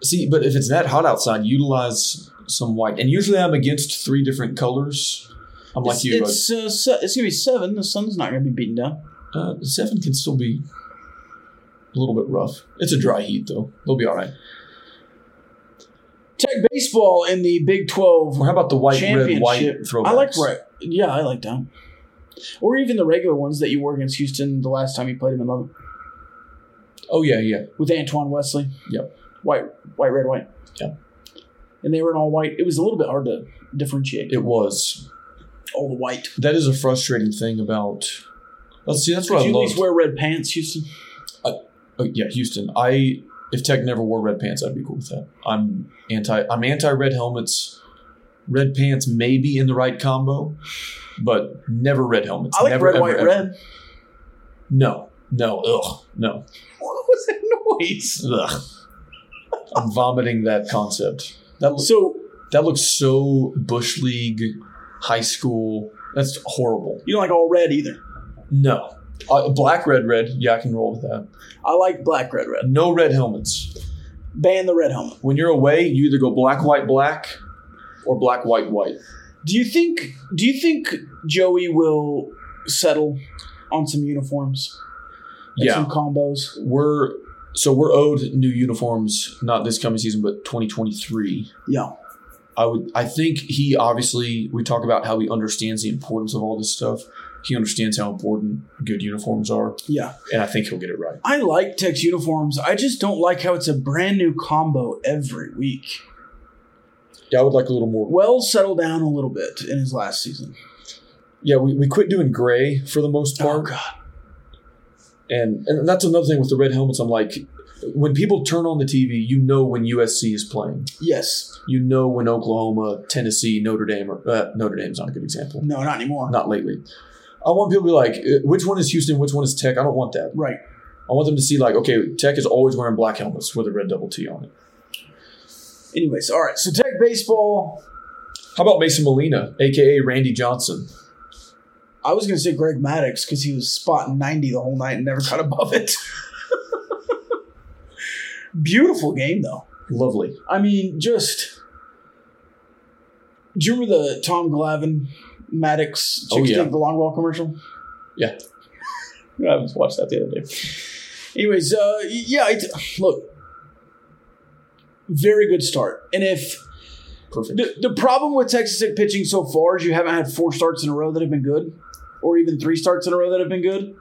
see, but if it's that hot outside, utilize some white. And usually, I'm against three different colors. I'm like it's, you. It's, uh, se- it's going to be seven. The sun's not going to be beaten down. uh, seven can still be a little bit rough. It's a dry heat though. They'll be all right. Tech baseball in the Big 12 Or how about the white, red, white throwbacks? I like red. Yeah, I like that. Or even the regular ones that you wore against Houston the last time you played them in Lubbock Oh yeah, yeah. with Antoine Wesley. Yep. White, white, red, white. Yep. And they were in all white. It was a little bit hard to differentiate It was. all the white. That is a frustrating thing about. Let's see. That's what Did I you at love. least wear red pants, Houston? Oh, yeah, Houston. I if Tech never wore red pants, I'd be cool with that. I'm anti. I'm anti red helmets. Red pants may be in the right combo, but never red helmets. I like never, red, ever, white, ever. red. No, no, ugh, no. What was that noise? Ugh. I'm vomiting that concept. That looks So that looks so bush league, high school. That's horrible. you don't like all red either. No, uh, black, red, red. Yeah, I can roll with that. I like black, red, red. No red helmets. Ban the red helmet. When you're away, you either go black, white, black, or black, white, white. Do you think? Do you think Joey will settle on some uniforms? Like Yeah. some combos. We're so we're owed new uniforms, not this coming season, but 2023. Yeah, I would I think he obviously we talk about how he understands the importance of all this stuff. He understands how important good uniforms are, yeah. and I think he'll get it right. I like Tech's uniforms. I just don't like how it's a brand new combo every week. Yeah, I would like a little more. Wells settled down a little bit in his last season. Yeah, we, we quit doing gray for the most Oh part. God. And and that's another thing with the red helmets. I'm like, when people turn on the TV, you know when USC is playing. Yes. You know when Oklahoma, Tennessee, Notre Dame, or uh, Notre Dame's not a good example. No, not anymore. Not lately. I want people to be like, uh, which one is Houston, which one is Tech? I don't want that. Right. I want them to see like, okay, Tech is always wearing black helmets with a red double T on it. Anyways, all right. So Tech baseball. How about Mason Molina, aka Randy Johnson? I was going to say Greg Maddux because he was spotting 90 the whole night and never got above it. Beautiful game, though. Lovely. I mean, just. Do you remember the Tom Glavine Maddux Oh, yeah. Dig the Long Ball commercial? Yeah. I was watched that the other day. Anyways, uh, yeah, it, look, very good start. And if Perfect. the, the problem with Texas Tech pitching so far is you haven't had four starts in a row that have been good, or even three starts in a row that have been good.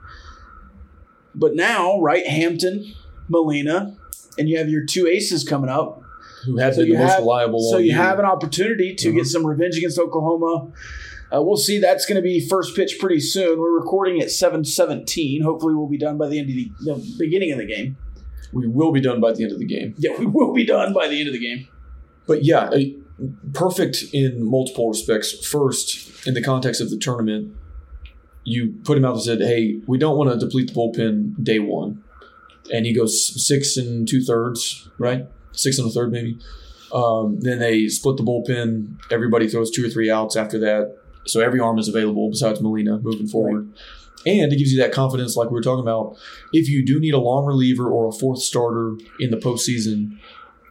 But now, right, Hampton, Molina, and you have your two aces coming up. Who have So been the most have- reliable So you year. have an opportunity to Mhm. get some revenge against Oklahoma. Uh, we'll see. That's going to be first pitch pretty soon. We're recording at seven seventeen. Hopefully, we'll be done by the end of the, the beginning of the game. We will be done by the end of the game. Yeah, we will be done by the end of the game. But yeah, a- perfect in multiple respects. First, in the context of the tournament, you put him out and said, "Hey, we don't want to deplete the bullpen day one," and he goes six and two thirds, right? Six and a third, maybe. Um, then they split the bullpen. Everybody throws two or three outs after that, so every arm is available besides Molina moving forward. And it gives you that confidence, like we were talking about. If you do need a long reliever or a fourth starter in the postseason,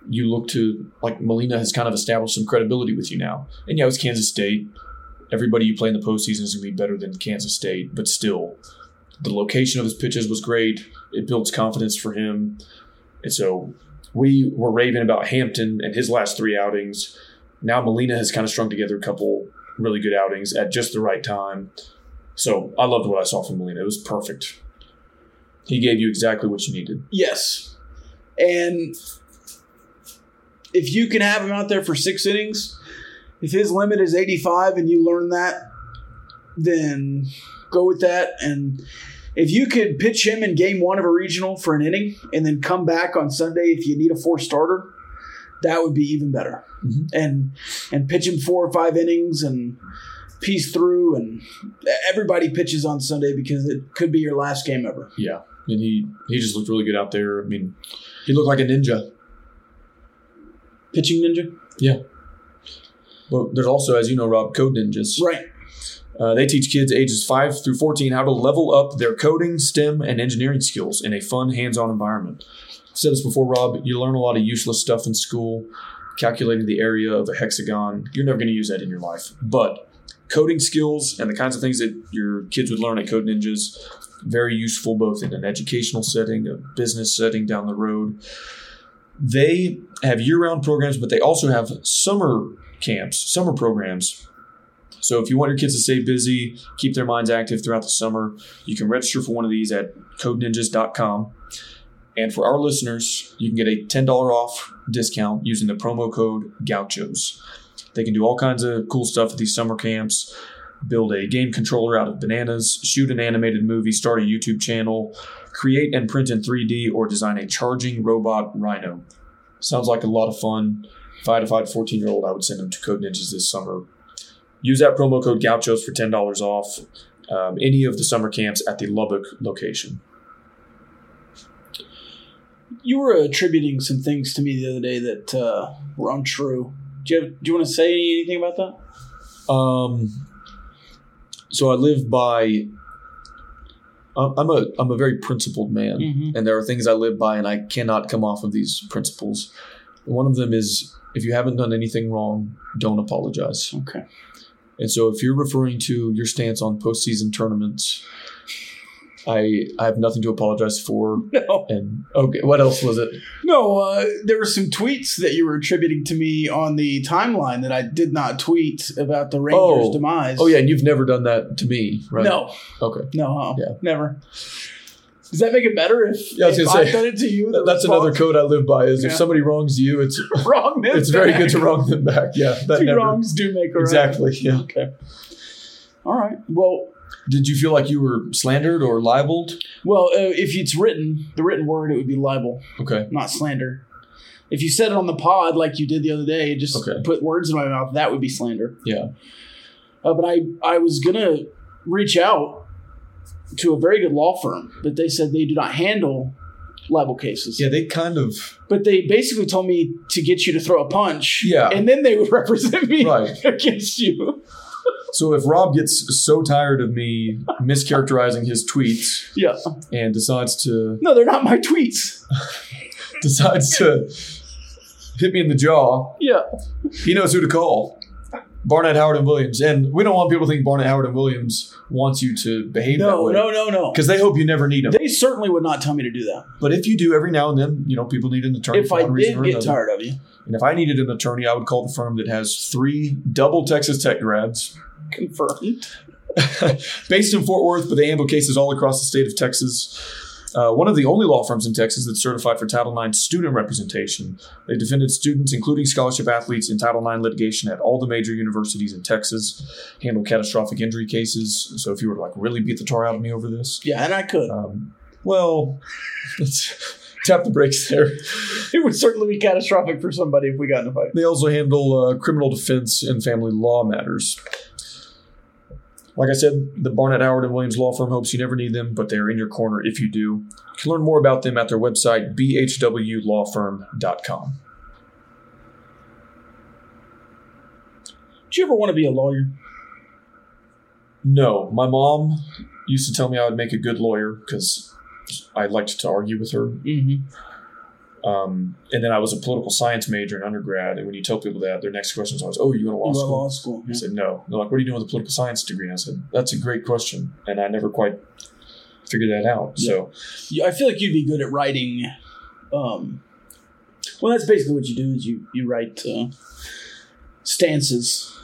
you look to like Molina has kind of established some credibility with you now. And yeah, it's Kansas State. Everybody you play in the postseason is going to be better than Kansas State, but still, the location of his pitches was great. It builds confidence for him. And so we were raving about Hampton and his last three outings. Now Molina has kind of strung together a couple really good outings at just the right time. So I loved what I saw from Molina. It was perfect. He gave you exactly what you needed. Yes, and if you can have him out there for six innings, if his limit is eighty five and you learn that, then go with that. And if you could pitch him in game one of a regional for an inning and then come back on Sunday if you need a fourth starter, that would be even better. Mhm. And and pitch him four or five innings and piece through and everybody pitches on Sunday because it could be your last game ever. Yeah, and he he just looked really good out there. I mean, he looked like a ninja. Pitching ninja? Yeah. But there's also, as you know, Rob, code ninjas. Right. Uh, they teach kids ages five through fourteen how to level up their coding, STEM, and engineering skills in a fun, hands-on environment. Said this before, Rob. You learn a lot of useless stuff in school, calculating the area of a hexagon. You're never going to use that in your life, but coding skills and the kinds of things that your kids would learn at Code Ninjas very useful both in an educational setting, a business setting down the road. They have year-round programs, but they also have summer camps, summer programs. So if you want your kids to stay busy, keep their minds active throughout the summer, you can register for one of these at codeninjas.com. And for our listeners, you can get a $10 off discount using the promo code Gauchos. They can do all kinds of cool stuff at these summer camps. Build a game controller out of bananas, shoot an animated movie, start a YouTube channel, create and print in 3D, or design a charging robot rhino. Sounds like a lot of fun. If I had a 14 year old, I would send them to Code Ninjas this summer. Use that promo code Gauchos for $10 off um, any of the summer camps at the Lubbock location. You were attributing some things to me the other day that uh, were untrue. Do you, have, do you want to say anything about that? Um, so I live by. I'm a I'm a very principled man, Mhm. and there are things I live by, and I cannot come off of these principles. One of them is if you haven't done anything wrong, don't apologize. Okay. And so if you're referring to your stance on postseason tournaments, I I have nothing to apologize for. No, And okay, what else was it? no. Uh, there were some tweets that you were attributing to me on the timeline that I did not tweet about the Rangers' Oh. demise. Oh yeah, and you've never done that to me, right? No, Okay. no, uh, Yeah. never. Does that make it better if, Yeah, I was if say, I've done it to you? That's another code I live by. Is if somebody wrongs you, it's wrong. them it's very good to wrong them back. Yeah, that Two never wrongs do make a right. exactly. Yeah. Okay. All right. Well, Did you feel like you were slandered or libeled? well, uh, if it's written, the written word, it would be libel, Okay. not slander. If you said it on the pod like you did the other day, just Okay. put words in my mouth, that would be slander. Yeah. Uh, but I, I was gonna reach out to a very good law firm, but they said they do not handle libel cases. Yeah, they kind of But they basically told me to get you to throw a punch. Yeah. And then they would represent me Right. against you. So if Rob gets so tired of me mischaracterizing his tweets Yeah. and decides to No, they're not my tweets. decides to hit me in the jaw, Yeah. he knows who to call. Barnett, Howard, and Williams. And we don't want people to think Barnett, Howard, and Williams wants you to behave that No, way. no, no, no. Because they hope you never need them. They certainly would not tell me to do that. But if you do every now and then, you know, people need an attorney If for I one reason did get tired of you, And if I needed an attorney, I would call the firm that has three double Texas Tech grads confirmed. based in Fort Worth, but they handle cases all across the state of Texas. Uh, one of the only law firms in Texas that's certified for Title IX student representation. They defended students, including scholarship athletes, in Title IX litigation at all the major universities in Texas. Handle catastrophic injury cases. So if you were to like really beat the tar out of me over this, Yeah, and I could. um, well, let's tap the brakes there. it would certainly be catastrophic for somebody if we got in a fight. They also handle uh, criminal defense and family law matters. Like I said, the Barnett Howard and Williams law firm hopes you never need them, but they are in your corner if you do. You can learn more about them at their website, bhwlawfirm.com. Do you ever want to be a lawyer? No, my mom used to tell me I would make a good lawyer because I liked to argue with her. Mm-hmm. Um, and then I was a political science major in undergrad, and when you tell people that, their next question is always, "Oh, you go to law You go to school?" law school. I said, no. They're like, what are you doing with a political science degree? And I said, that's a great question. And I never quite figured that out. So, Yeah, I feel like you'd be good at writing. Um, well, that's basically what you do is you you write uh, stances,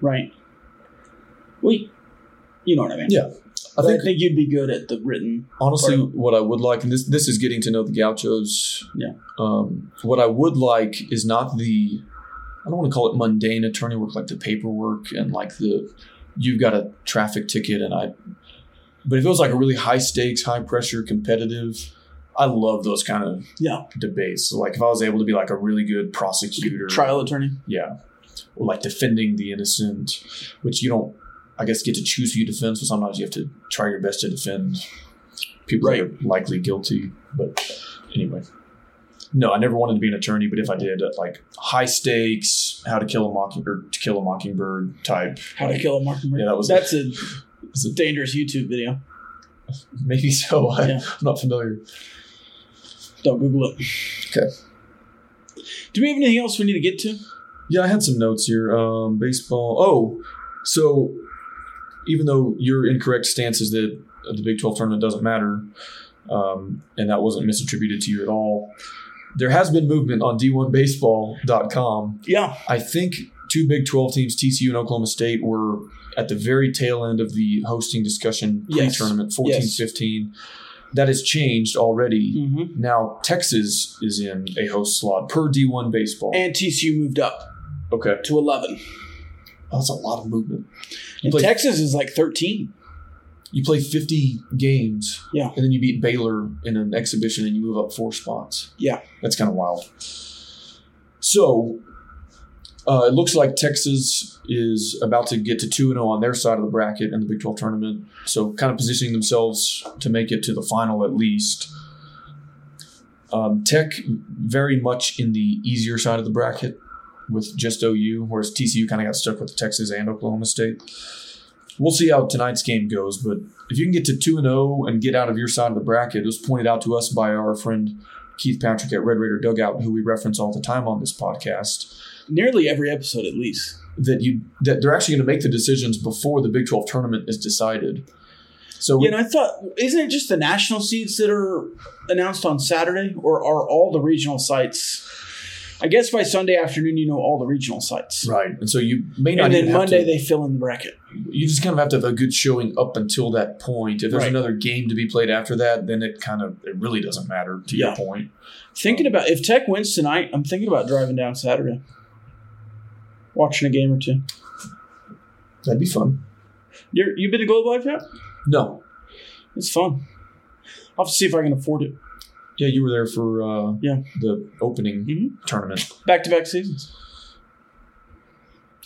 right? You, you know what I mean. Yeah. I But I think, think you'd be good at the written. honestly, what I would like, and this, this is getting to know the gauchos. Yeah. Um, what I would like is not the, I don't want to call it mundane attorney work, like the paperwork and like the, you've got a traffic ticket and I, but if it was like a really high stakes, high pressure, competitive, I love those kind of Yeah, debates. So like if I was able to be like a really good prosecutor, trial attorney. Yeah. Or like defending the innocent, which you don't, I guess, get to choose who you defend. So sometimes you have to try your best to defend people that are likely guilty. But anyway, no, I never wanted to be an attorney. But if I did, uh, like high stakes, how to kill a mockingbird, to kill a mockingbird type. How to kill a mockingbird. Yeah, that was- that's a Is it- dangerous YouTube video. Maybe so. I, Yeah. I'm not familiar. Don't Google it. Okay. Do we have anything else we need to get to? Yeah, I had some notes here. Um, baseball. Oh, so even though your incorrect stance is that the Big 12 tournament doesn't matter, um, and that wasn't misattributed to you at all, there has been movement on D1Baseball.com. Yeah. I think two Big 12 teams, TCU and Oklahoma State, were at the very tail end of the hosting discussion pre-tournament, 14, yes. 15. That has changed already. Mm-hmm. Now Texas is in a host slot per D1 baseball. And TCU moved up. Okay. To 11 that's a lot of movement. You And play- Texas is like thirteen. you play 50 games, Yeah. and then you beat Baylor in an exhibition, and you move up four spots. Yeah. That's kind of wild. So uh, it looks like Texas is about to get to 2 0 on their side of the bracket in the Big 12 tournament. So, kind of positioning themselves to make it to the final at least. Um, Tech very much in the easier side of the bracket with just OU, whereas TCU kind of got stuck with Texas and Oklahoma State. We'll see how tonight's game goes, but if you can get to 2 0 and get out of your side of the bracket, it was pointed out to us by our friend Keith Patrick at Red Raider Dugout, who we reference all the time on this podcast, Nearly every episode, at least. that you that they're actually going to make the decisions before the Big 12 tournament is decided. So Yeah, and I thought, isn't it just the national seeds that are announced on Saturday, or are all the regional sites? I guess by Sunday afternoon, you know all the regional sites. right, and so you may not And then Monday, to- they fill in the bracket. you just kind of have to have a good showing up until that point. If there's Right. another game to be played after that, then it kind of it really doesn't matter to Yeah. your point. Thinking about if Tech wins tonight, I'm thinking about driving down Saturday, watching a game or two. That'd be fun. You're, you been to Globe Life yet? No, It's fun. I'll have to see if I can afford it. Yeah, you were there for uh, Yeah. the opening Mhm. tournament. Back to back seasons.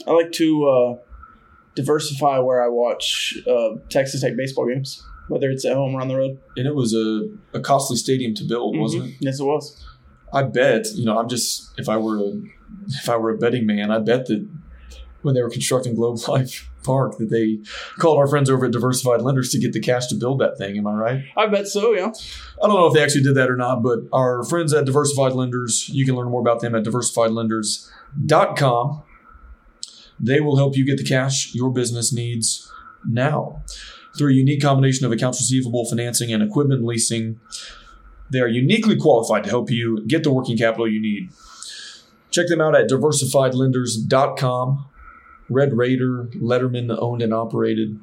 I like to uh, diversify where I watch uh, Texas Tech baseball games, whether it's at home or on the road. And it was a, a costly stadium to build, wasn't it? Yes, it was. I bet, you know, I'm just if I were a if I were a betting man, I bet that when they were constructing Globe Life Park that they called our friends over at Diversified Lenders to get the cash to build that thing. Am I right? I bet so. Yeah. I don't know if they actually did that or not, but our friends at Diversified Lenders, you can learn more about them at diversifiedlenders.com. They will help you get the cash your business needs now. Through a unique combination of accounts receivable, financing, and equipment leasing, they are uniquely qualified to help you get the working capital you need. Check them out at diversifiedlenders.com. Red Raider, Letterman owned and operated.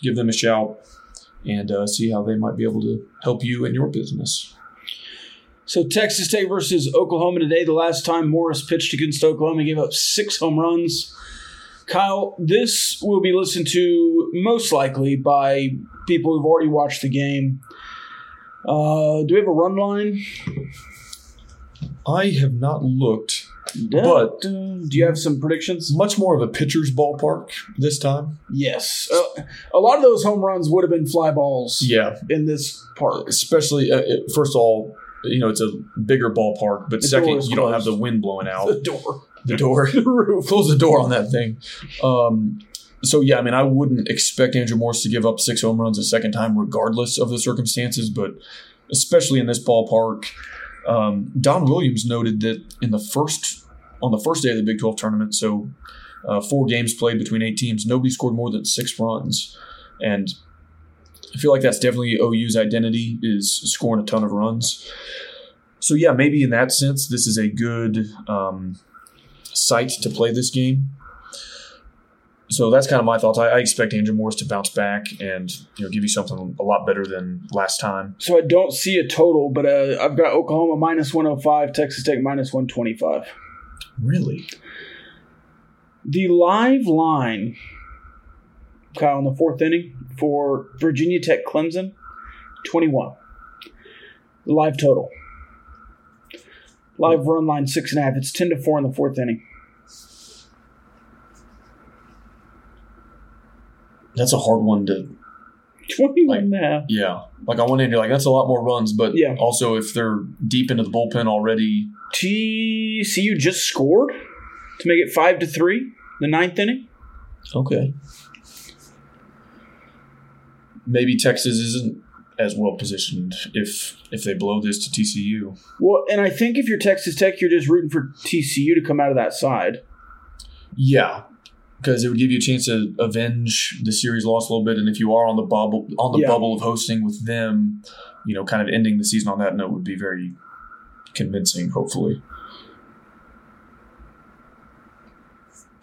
Give them a shout and uh, see how they might be able to help you in your business. So Texas Tech versus Oklahoma today. The last time Morris pitched against Oklahoma, gave up six home runs. Kyle, this will be listened to most likely by people who've already watched the game. Uh, do we have a run line? I have not looked But- do you have some predictions? much more of a pitcher's ballpark this time. Yes. Uh, a lot of those home runs would have been fly balls Yeah, in this park. especially uh, it- first of all, you know it's a bigger ballpark, but The second, you don't have the wind blowing out The door. the door. The roof. Close the door on that thing. Um, so yeah, I mean, I wouldn't expect Andrew Morris to give up six home runs a second time, regardless of the circumstances. But especially in this ballpark, um, Don Williams noted that in the first on the first day of the Big Twelve tournament, so uh, four games played between eight teams, nobody scored more than six runs, and I feel like that's definitely OU's identity is scoring a ton of runs. So yeah, maybe in that sense, this is a good um, site to play this game. So that's kind of my thoughts. I, I expect Andrew Morris to bounce back and you know give you something a lot better than last time. So I don't see a total, but uh, I've got Oklahoma minus 105, Texas Tech minus 125. Really? The live line, Kyle, in the fourth inning for Virginia Tech Clemson, 21. The live total. Live run line, six and a half. It's 10 to 4 in the fourth inning. That's a hard one to 21 and a half. yeah. Like on one end, you're like that's a lot more runs, but Yeah. also if they're deep into the bullpen already, TCU just scored to make it 5 to 3, the ninth inning. okay. Maybe Texas isn't as well positioned if if they blow this to TCU. Well, and I think if you're Texas Tech, you're just rooting for TCU to come out of that side. Yeah, because it would give you a chance to avenge the series loss a little bit, and if you are on the bubble on the Yeah. bubble of hosting with them, you know, kind of ending the season on that note would be very convincing. Hopefully,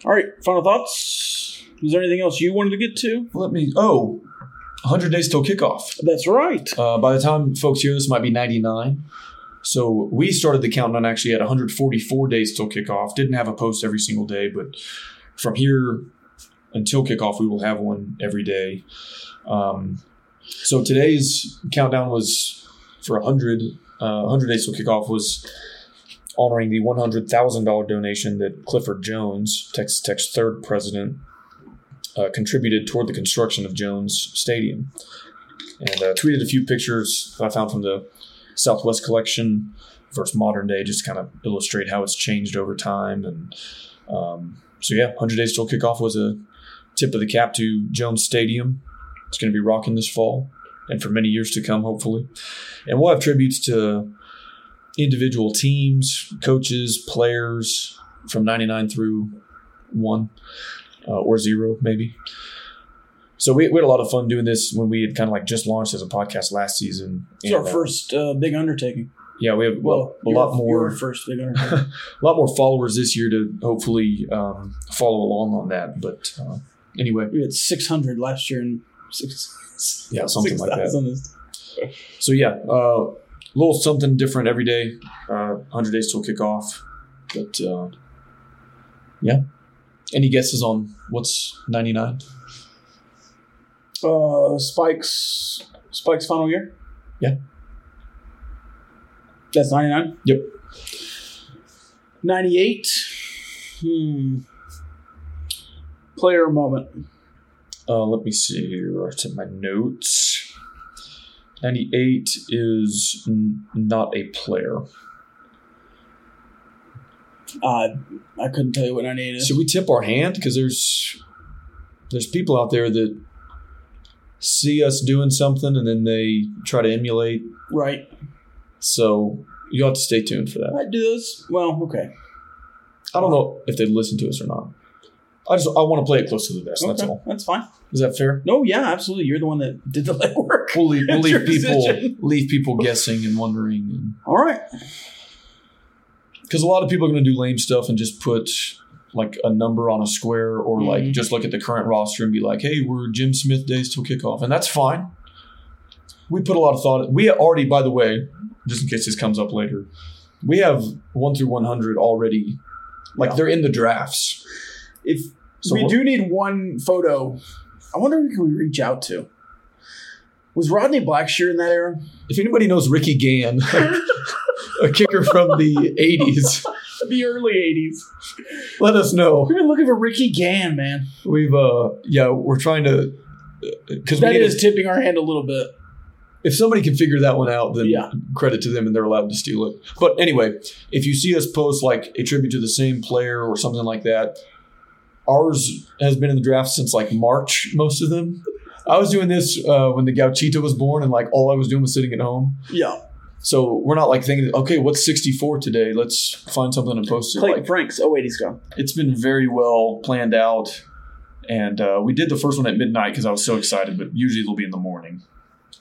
All right, final thoughts. Was there anything else you wanted to get to? let me. Oh, 100 days till kickoff. That's right. Uh, by the time folks hear this, might be 99. So we started the countdown actually at 144 days till kickoff. Didn't have a post every single day, but from here until kickoff, we will have one every day. Um, so today's countdown was for 100, uh, 100 days till kickoff was honoring the $100,000 donation that Clifford Jones, Texas Tech's third president, uh, contributed toward the construction of Jones Stadium. And uh, tweeted a few pictures that I found from the Southwest collection versus modern day, just kind of illustrate how it's changed over time. And um, so, yeah, 100 Days Till Kickoff was a tip of the cap to Jones Stadium. It's going to be rocking this fall and for many years to come, hopefully. And we'll have tributes to individual teams, coaches, players from 99 through 1 uh, or 0, maybe. So we, we had a lot of fun doing this when we had kind of like just launched as a podcast last season. It's our And, uh, first uh, big undertaking. Yeah, we have Well, a lot more first a lot more followers this year to hopefully um, follow along on that. But uh, anyway, we had 600 last year and six, Yeah, something like that. so yeah, uh, a little something different every day. Uh, 100 days till kickoff. But uh, yeah, any guesses on what's 99? Uh, Spike's Spike's final year. Yeah. That's 99. Yep. 98. Hmm. Player moment. Uh, let me see here. It's in my notes. 98 is n- not a player. Uh, I couldn't tell you what 98 is. Should we tip our hand? Because there's there's people out there that see us doing something and then they try to emulate. Right. So you'll have to stay tuned for that. I do those. Well, okay. I don't know if they listen to us or not. I just I want to play it close to the vest. That's all. That's fine. Is that fair? No, yeah, absolutely. You're the one that did the legwork. We'll leave, we'll leave people leave people guessing and wondering, All right. because a lot of people are going to do lame stuff and just put like a number on a square or like Mhm. just look at the current roster and be like, "Hey, we're Jim Smith days till kickoff," and that's fine. We put a lot of thought. We already, by the way, just in case this comes up later, we have one through one hundred already. Like Yeah. they're in the drafts. If So we do need one photo, I wonder who can we reach out to. Was Rodney Blackshear in that era? If anybody knows Ricky Gann, a kicker from the '80s, The early '80s. let us know. We've been looking for Ricky Gann, man. We've uh, yeah, we're trying to because That is tipping our hand a little bit. If somebody can figure that one out, then Yeah. credit to them and they're allowed to steal it. But anyway, if you see us post like a tribute to the same player or something like that, ours has been in the draft since like March, most of them. I was doing this uh, when the Gauchito was born, and like all I was doing was sitting at home. Yeah. So we're not like thinking, okay, what's 64 today? Let's find something and post it. Clayton Like, Franks. Oh wait, he's gone. it's been very well planned out. And uh, we did the first one at midnight because I was so excited, but usually it'll be in the morning.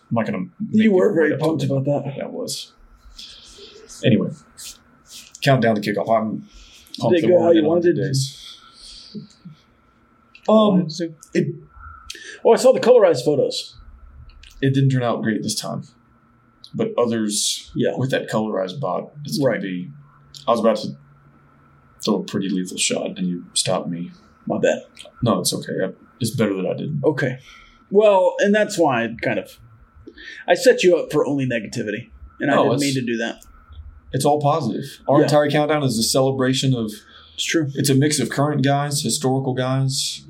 I'm not going to. You were very pumped about that. That was. Anyway, countdown to kickoff. I'm pumped Did it go how you wanted? days. Um, it Oh, I saw the colorized photos. it didn't turn out great this time, but others Yeah. with that colorized bot, it's Right. to be. I was about to throw a pretty lethal shot, and you stopped me. My bad. No, it's okay. I- It's better that I didn't. Okay. Well, and that's why I kind of I set you up for only negativity, and I didn't mean to do that. It's all positive. Our Yeah. entire countdown is a celebration of. It's true. It's a mix of current guys, historical guys.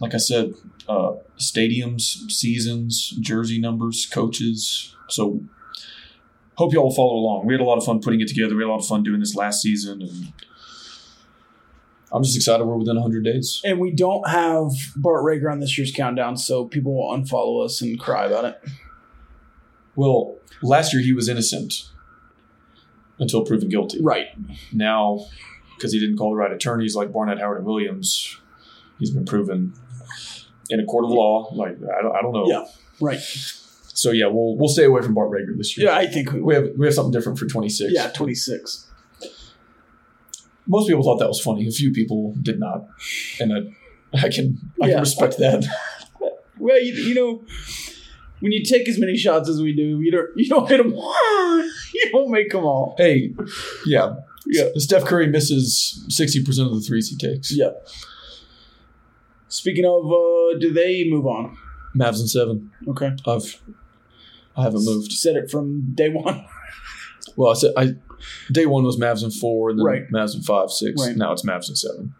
Like I said, uh, stadiums, seasons, jersey numbers, coaches. So, hope you all follow along. We had a lot of fun putting it together. We had a lot of fun doing this last season, and I'm just excited we're within 100 days. And we don't have Bart Reagor on this year's countdown, so people will unfollow us and cry about it. Well, last year he was innocent until proven guilty. Right. now because he didn't call the right attorneys like Barnett, Howard, and Williams, he's been proven in a court of law. Like I don't, I don't know. Yeah. Right. So yeah, we'll we'll stay away from Bart Reagor this year. Yeah, I think we We have we have something different for 26. Yeah, 26. Most people thought that was funny. A few people did not, and I, I can I Yeah. can respect that. Well, you, you know, when you take as many shots as we do, you don't you don't hit them. you don't make them all. hey, yeah, Yeah. Steph Curry misses 60 percent of the threes he takes. Yeah. Speaking of, uh, do they move on? Mavs and seven. Okay. I've I haven't moved. Said it from day one. Well, I said I day one was Mavs and four, and then Right. Mavs and five, six. Right. Now it's Mavs and seven.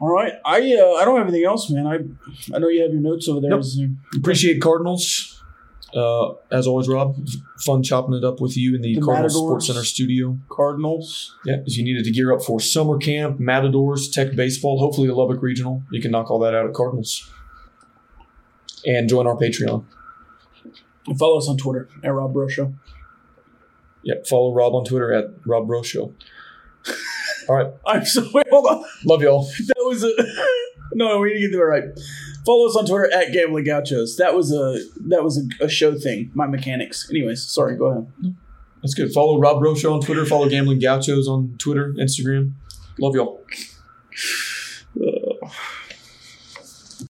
All right. I uh, I don't have anything else, man. I I know you have your notes over there. Nope. Is- Appreciate Cardinals. Uh, as always, Rob, fun chopping it up with you in the, The Cardinals Matadors. Sports Center studio. Cardinals. Yeah, if you needed to gear up for summer camp, Matadors, Tech baseball, hopefully the Lubbock Regional, you can knock all that out at Cardinals. And join our Patreon. And follow us on Twitter at Rob Bro Show. Yep, follow Rob on Twitter at Rob Bro Show. All right, I'm so wait, hold on. love y'all. That was a no. We need to get that right. Follow us on Twitter at Gambling Gauchos. That was a that was a, a show thing. My mechanics. Anyways, sorry. Go ahead. That's good. Follow Rob Bro Show on Twitter. Follow Gambling Gauchos on Twitter, Instagram. Love y'all.